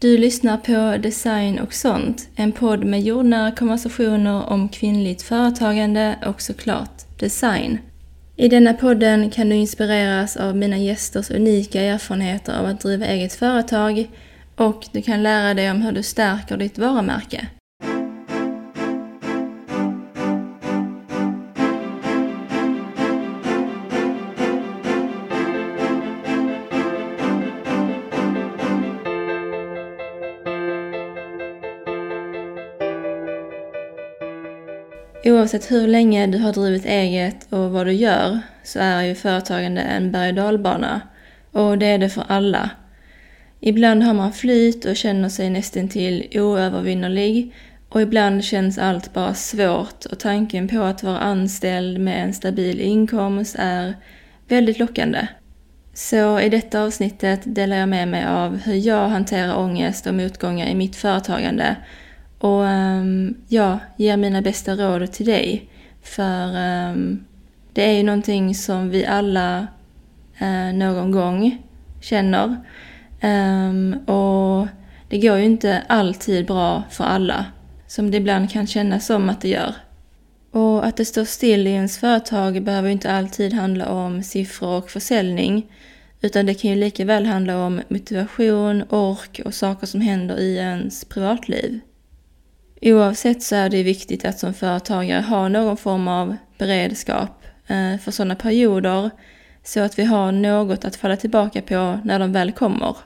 Du lyssnar på Design och sånt, en podd med jordnära konversationer om kvinnligt företagande och såklart design. I denna podden kan du inspireras av mina gästers unika erfarenheter av att driva eget företag och du kan lära dig om hur du stärker ditt varumärke. Oavsett hur länge du har drivit eget och vad du gör så är ju företagande en berg och dalbana. Och det är det för alla. Ibland har man flyt och känner sig nästintill oövervinnerlig och ibland känns allt bara svårt och tanken på att vara anställd med en stabil inkomst är väldigt lockande. Så i detta avsnittet delar jag med mig av hur jag hanterar ångest och motgångar i mitt företagande och um, ja, ger mina bästa råd till dig. För um, det är ju någonting som vi alla uh, någon gång känner. Um, och det går ju inte alltid bra för alla, som det ibland kan kännas som att det gör. Och att det står still i ens företag behöver ju inte alltid handla om siffror och försäljning, utan det kan ju lika väl handla om motivation, ork och saker som händer i ens privatliv. Oavsett så är det viktigt att som företagare ha någon form av beredskap eh, för sådana perioder så att vi har något att falla tillbaka på när de väl kommer.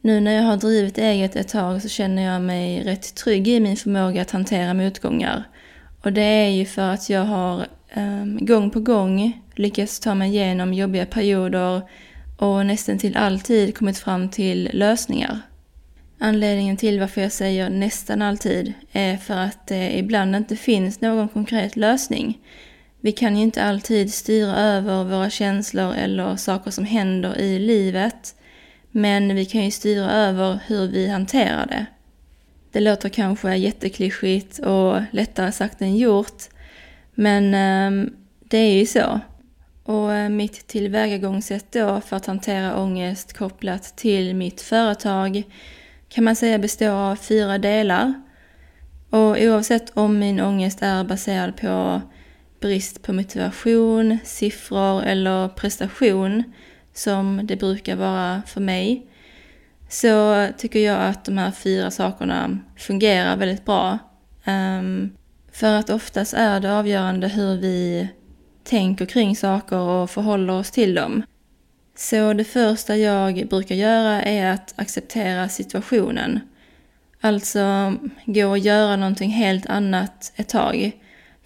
Nu när jag har drivit eget ett tag så känner jag mig rätt trygg i min förmåga att hantera motgångar. Och det är ju för att jag har eh, gång på gång lyckats ta mig igenom jobbiga perioder och nästan till alltid kommit fram till lösningar. Anledningen till varför jag säger nästan alltid är för att det ibland inte finns någon konkret lösning. Vi kan ju inte alltid styra över våra känslor eller saker som händer i livet, men vi kan ju styra över hur vi hanterar det. Det låter kanske jätteklyschigt och lättare sagt än gjort, men ehm, det är ju så. Och eh, mitt tillvägagångssätt då för att hantera ångest kopplat till mitt företag kan man säga består av fyra delar. Och oavsett om min ångest är baserad på brist på motivation, siffror eller prestation, som det brukar vara för mig, så tycker jag att de här fyra sakerna fungerar väldigt bra. Um, för att oftast är det avgörande hur vi tänker kring saker och förhåller oss till dem. Så det första jag brukar göra är att acceptera situationen. Alltså gå och göra någonting helt annat ett tag.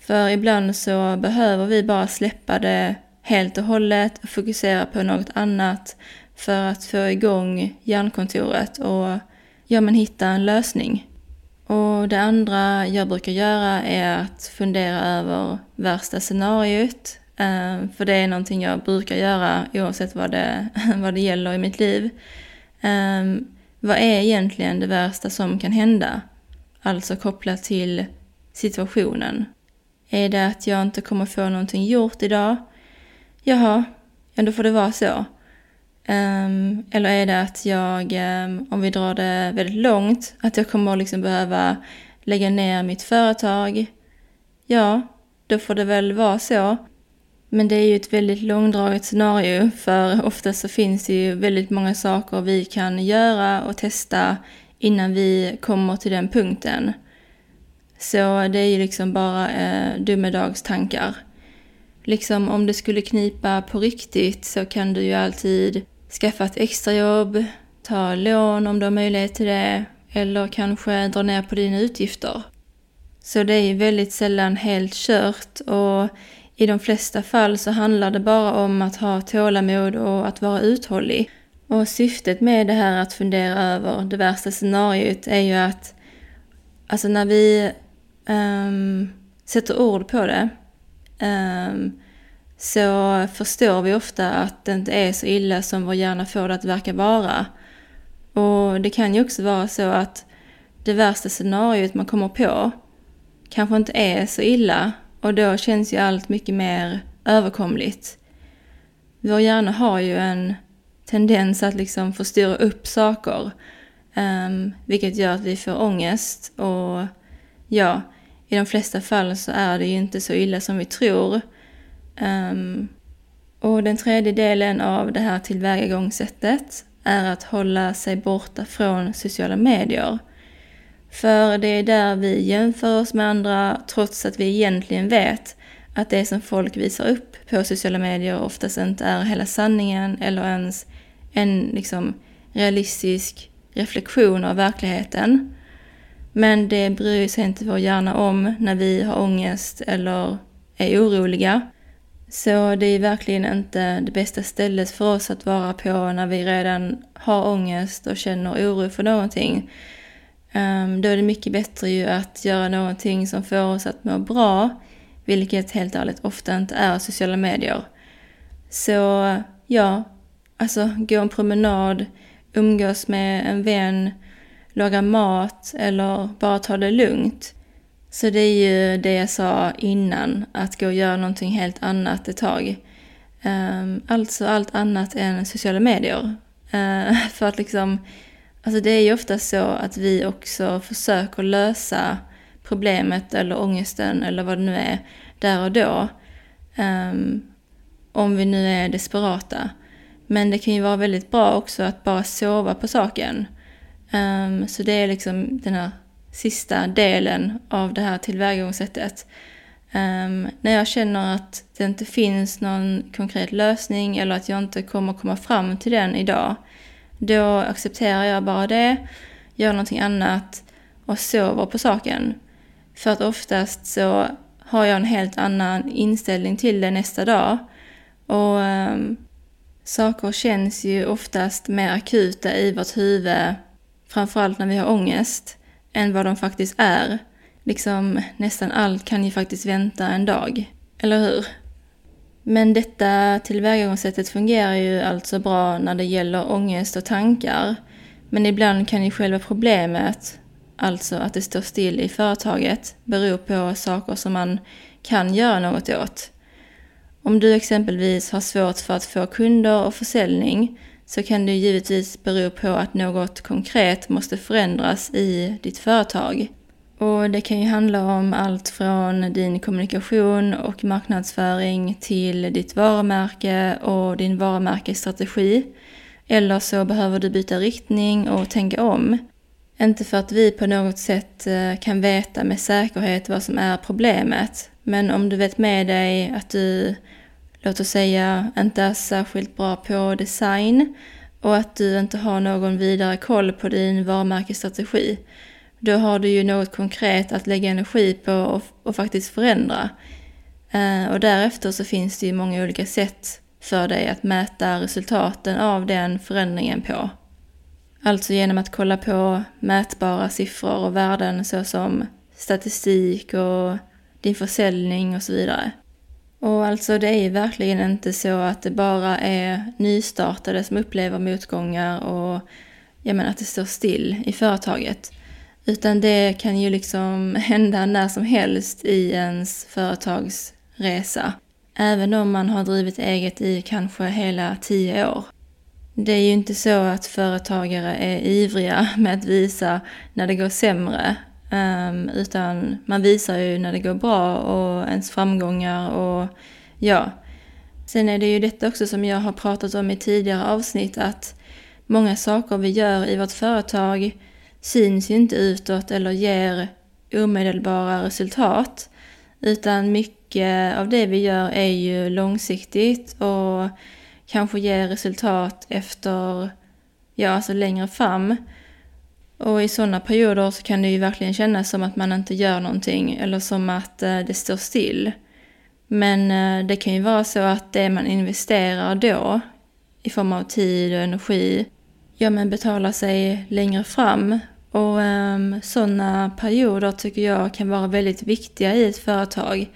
För ibland så behöver vi bara släppa det helt och hållet och fokusera på något annat för att få igång hjärnkontoret och ja, men hitta en lösning. Och det andra jag brukar göra är att fundera över värsta scenariot, Eh, för det är någonting jag brukar göra oavsett vad det, vad det gäller i mitt liv. Ehm, vad är egentligen det värsta som kan hända? Alltså kopplat till situationen. Är det att jag inte kommer få någonting gjort idag? Jaha, ja då får det vara så. Um, eller är det att jag, um, om vi drar det väldigt långt, att jag kommer liksom behöva lägga ner mitt företag? Ja, då får det väl vara så. Men det är ju ett väldigt långdraget scenario för ofta så finns det ju väldigt många saker vi kan göra och testa innan vi kommer till den punkten. Så det är ju liksom bara eh, dumedagstankar. Liksom om det skulle knipa på riktigt så kan du ju alltid skaffa ett extrajobb, ta lån om du har möjlighet till det eller kanske dra ner på dina utgifter. Så det är ju väldigt sällan helt kört och i de flesta fall så handlar det bara om att ha tålamod och att vara uthållig. Och syftet med det här att fundera över det värsta scenariot är ju att alltså när vi um, sätter ord på det um, så förstår vi ofta att det inte är så illa som vår hjärna får det att verka vara. Och det kan ju också vara så att det värsta scenariot man kommer på kanske inte är så illa och då känns ju allt mycket mer överkomligt. Vår hjärna har ju en tendens att liksom förstyra upp saker. Um, vilket gör att vi får ångest och ja, i de flesta fall så är det ju inte så illa som vi tror. Um, och den tredje delen av det här tillvägagångssättet är att hålla sig borta från sociala medier. För det är där vi jämför oss med andra trots att vi egentligen vet att det som folk visar upp på sociala medier oftast inte är hela sanningen eller ens en liksom realistisk reflektion av verkligheten. Men det bryr sig inte vår hjärna om när vi har ångest eller är oroliga. Så det är verkligen inte det bästa stället för oss att vara på när vi redan har ångest och känner oro för någonting. Um, då är det mycket bättre ju att göra någonting som får oss att må bra, vilket helt ärligt ofta inte är sociala medier. Så ja, alltså gå en promenad, umgås med en vän, laga mat eller bara ta det lugnt. Så det är ju det jag sa innan, att gå och göra någonting helt annat ett tag. Um, alltså allt annat än sociala medier. Uh, för att liksom, alltså det är ju ofta så att vi också försöker lösa problemet eller ångesten eller vad det nu är där och då. Um, om vi nu är desperata. Men det kan ju vara väldigt bra också att bara sova på saken. Um, så det är liksom den här sista delen av det här tillvägagångssättet. Um, när jag känner att det inte finns någon konkret lösning eller att jag inte kommer komma fram till den idag, då accepterar jag bara det, gör någonting annat och sover på saken. För att oftast så har jag en helt annan inställning till det nästa dag. Och um, saker känns ju oftast mer akuta i vårt huvud, framförallt när vi har ångest än vad de faktiskt är. Liksom nästan allt kan ju faktiskt vänta en dag, eller hur? Men detta tillvägagångssättet fungerar ju alltså bra när det gäller ångest och tankar. Men ibland kan ju själva problemet, alltså att det står still i företaget, bero på saker som man kan göra något åt. Om du exempelvis har svårt för att få kunder och försäljning så kan det givetvis bero på att något konkret måste förändras i ditt företag. Och det kan ju handla om allt från din kommunikation och marknadsföring till ditt varumärke och din varumärkesstrategi. Eller så behöver du byta riktning och tänka om. Inte för att vi på något sätt eh, kan veta med säkerhet vad som är problemet, men om du vet med dig att du låt oss säga, inte är särskilt bra på design och att du inte har någon vidare koll på din varumärkesstrategi, då har du ju något konkret att lägga energi på och, och faktiskt förändra. Eh, och därefter så finns det ju många olika sätt för dig att mäta resultaten av den förändringen på. Alltså genom att kolla på mätbara siffror och värden såsom statistik och din försäljning och så vidare. Och alltså det är verkligen inte så att det bara är nystartade som upplever motgångar och jag menar att det står still i företaget. Utan det kan ju liksom hända när som helst i ens företagsresa. Även om man har drivit eget i kanske hela tio år. Det är ju inte så att företagare är ivriga med att visa när det går sämre ehm, utan man visar ju när det går bra och ens framgångar och ja. Sen är det ju detta också som jag har pratat om i tidigare avsnitt att många saker vi gör i vårt företag syns ju inte utåt eller ger omedelbara resultat. Utan mycket av det vi gör är ju långsiktigt och kanske ger resultat efter, ja alltså längre fram. Och i sådana perioder så kan det ju verkligen kännas som att man inte gör någonting eller som att eh, det står still. Men eh, det kan ju vara så att det man investerar då i form av tid och energi, ja men betalar sig längre fram. Och um, sådana perioder tycker jag kan vara väldigt viktiga i ett företag.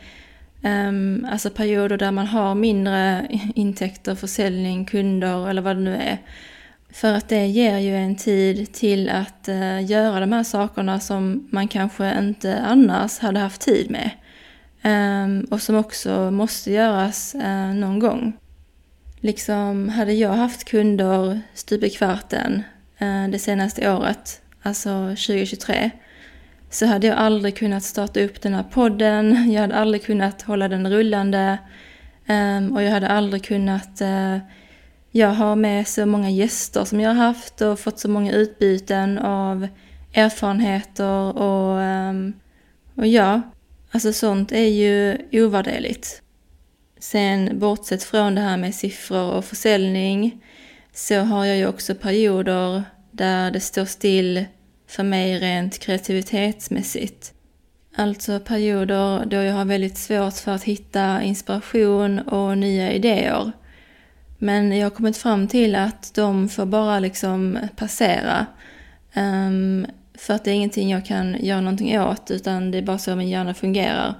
Um, alltså perioder där man har mindre intäkter, försäljning, kunder eller vad det nu är. För att det ger ju en tid till att uh, göra de här sakerna som man kanske inte annars hade haft tid med. Um, och som också måste göras uh, någon gång. Liksom, hade jag haft kunder stup i kvarten uh, det senaste året, alltså 2023, så hade jag aldrig kunnat starta upp den här podden, jag hade aldrig kunnat hålla den rullande ehm, och jag hade aldrig kunnat eh, jag har med så många gäster som jag har haft och fått så många utbyten av erfarenheter och, ehm, och ja, alltså sånt är ju ovärderligt. Sen bortsett från det här med siffror och försäljning så har jag ju också perioder där det står still för mig rent kreativitetsmässigt. Alltså perioder då jag har väldigt svårt för att hitta inspiration och nya idéer. Men jag har kommit fram till att de får bara liksom passera. Um, för att det är ingenting jag kan göra någonting åt utan det är bara så min hjärna fungerar.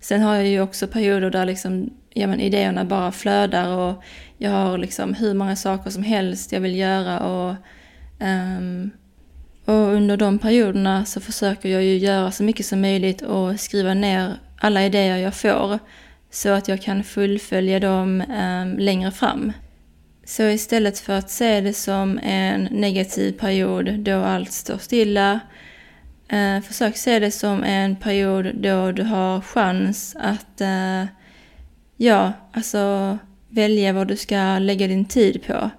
Sen har jag ju också perioder där liksom, ja, men idéerna bara flödar och jag har liksom hur många saker som helst jag vill göra och, um, och under de perioderna så försöker jag ju göra så mycket som möjligt och skriva ner alla idéer jag får så att jag kan fullfölja dem um, längre fram. Så istället för att se det som en negativ period då allt står stilla, uh, försök se det som en period då du har chans att uh, ja, alltså välja vad du ska lägga din tid på.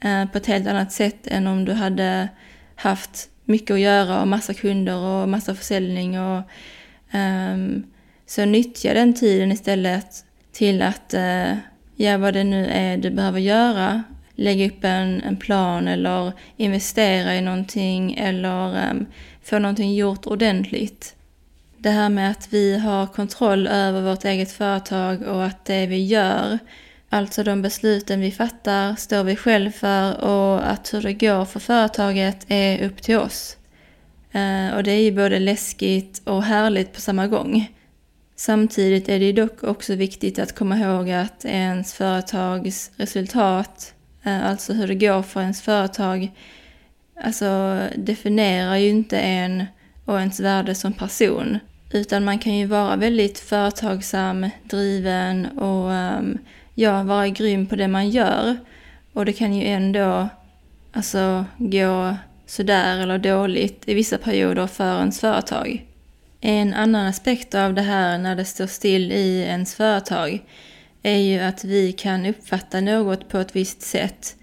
Eh, på ett helt annat sätt än om du hade haft mycket att göra och massa kunder och massa försäljning och um, så nyttja den tiden istället till att eh, uh, ja, vad det nu är du behöver göra. Lägga upp en, en plan eller investera i någonting eller um, få någonting gjort ordentligt. Det här med att vi har kontroll över vårt eget företag och att det vi gör, alltså de besluten vi fattar, står vi själv för och att hur det går för företaget är upp till oss. Eh, och det är ju både läskigt och härligt på samma gång. Samtidigt är det dock också viktigt att komma ihåg att ens företags resultat, eh, alltså hur det går för ens företag, alltså definierar ju inte en och ens värde som person. Utan man kan ju vara väldigt företagsam, driven och um, ja, vara grym på det man gör. Och det kan ju ändå alltså, gå sådär eller dåligt i vissa perioder för ens företag. En annan aspekt av det här när det står still i ens företag är ju att vi kan uppfatta något på ett visst sätt.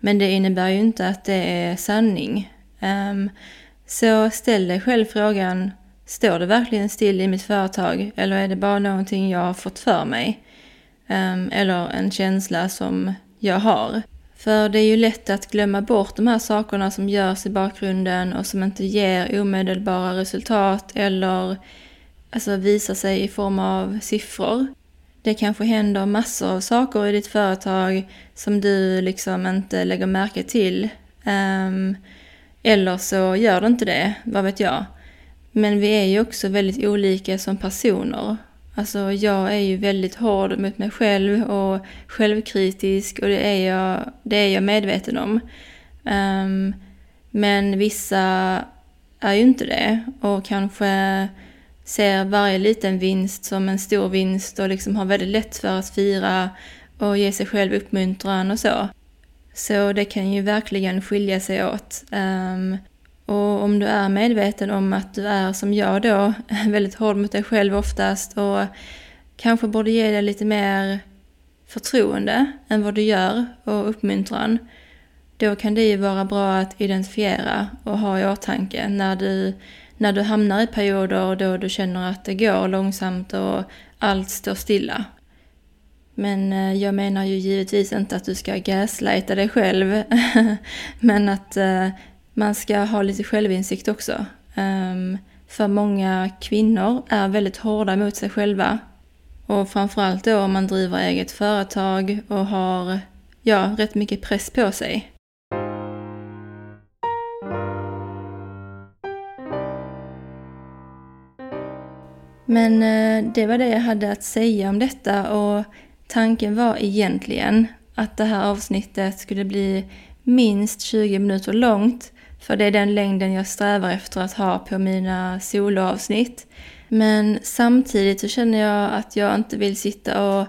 Men det innebär ju inte att det är sanning. Um, så ställ dig själv frågan, står det verkligen still i mitt företag eller är det bara någonting jag har fått för mig? Ehm, eller en känsla som jag har. För det är ju lätt att glömma bort de här sakerna som görs i bakgrunden och som inte ger omedelbara resultat eller alltså visar sig i form av siffror. Det kanske händer massor av saker i ditt företag som du liksom inte lägger märke till. Um, eller så gör det inte det, vad vet jag. Men vi är ju också väldigt olika som personer Alltså jag är ju väldigt hård mot mig själv och självkritisk och det är jag, det är jag medveten om. Um, men vissa är ju inte det och kanske ser varje liten vinst som en stor vinst och liksom har väldigt lätt för att fira och ge sig själv uppmuntran och så. Så det kan ju verkligen skilja sig åt. Um, och om du är medveten om att du är som jag då, väldigt hård mot dig själv oftast och kanske borde ge dig lite mer förtroende än vad du gör och uppmuntran, då kan det ju vara bra att identifiera och ha i åtanke när du, när du hamnar i perioder då du känner att det går långsamt och allt står stilla. Men eh, jag menar ju givetvis inte att du ska gaslighta dig själv, men att eh, man ska ha lite självinsikt också. Um, för många kvinnor är väldigt hårda mot sig själva. Och framförallt då om man driver eget företag och har ja, rätt mycket press på sig. Men eh, det var det jag hade att säga om detta och tanken var egentligen att det här avsnittet skulle bli minst 20 minuter långt för det är den längden jag strävar efter att ha på mina soloavsnitt. Men samtidigt så känner jag att jag inte vill sitta och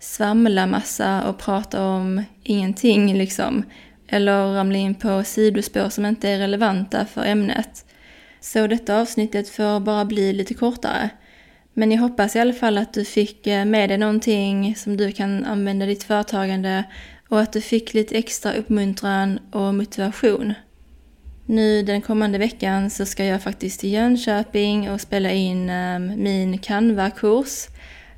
svamla massa och prata om ingenting liksom. eller ramla in på sidospår som inte är relevanta för ämnet. Så detta avsnittet får bara bli lite kortare. Men jag hoppas i alla fall att du fick eh, med dig någonting som du kan använda i ditt företagande och att du fick lite extra uppmuntran och motivation. Nu den kommande veckan så ska jag faktiskt till Jönköping och spela in um, min Canva-kurs.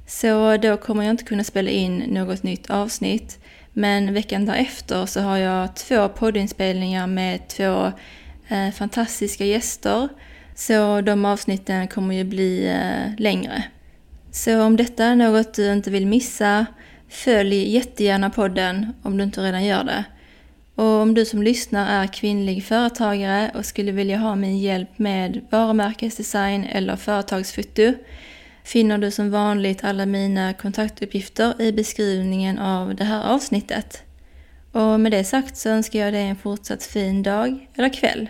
Så då kommer jag inte kunna spela in något nytt avsnitt. Men veckan därefter så har jag två poddinspelningar med två eh, fantastiska gäster. Så de avsnitten kommer ju bli eh, längre. Så om detta är något du inte vill missa, följ jättegärna podden om du inte redan gör det. Och om du som lyssnar är kvinnlig företagare och skulle vilja ha min hjälp med varumärkesdesign eller företagsfoto finner du som vanligt alla mina kontaktuppgifter i beskrivningen av det här avsnittet. Och med det sagt så önskar jag dig en fortsatt fin dag eller kväll.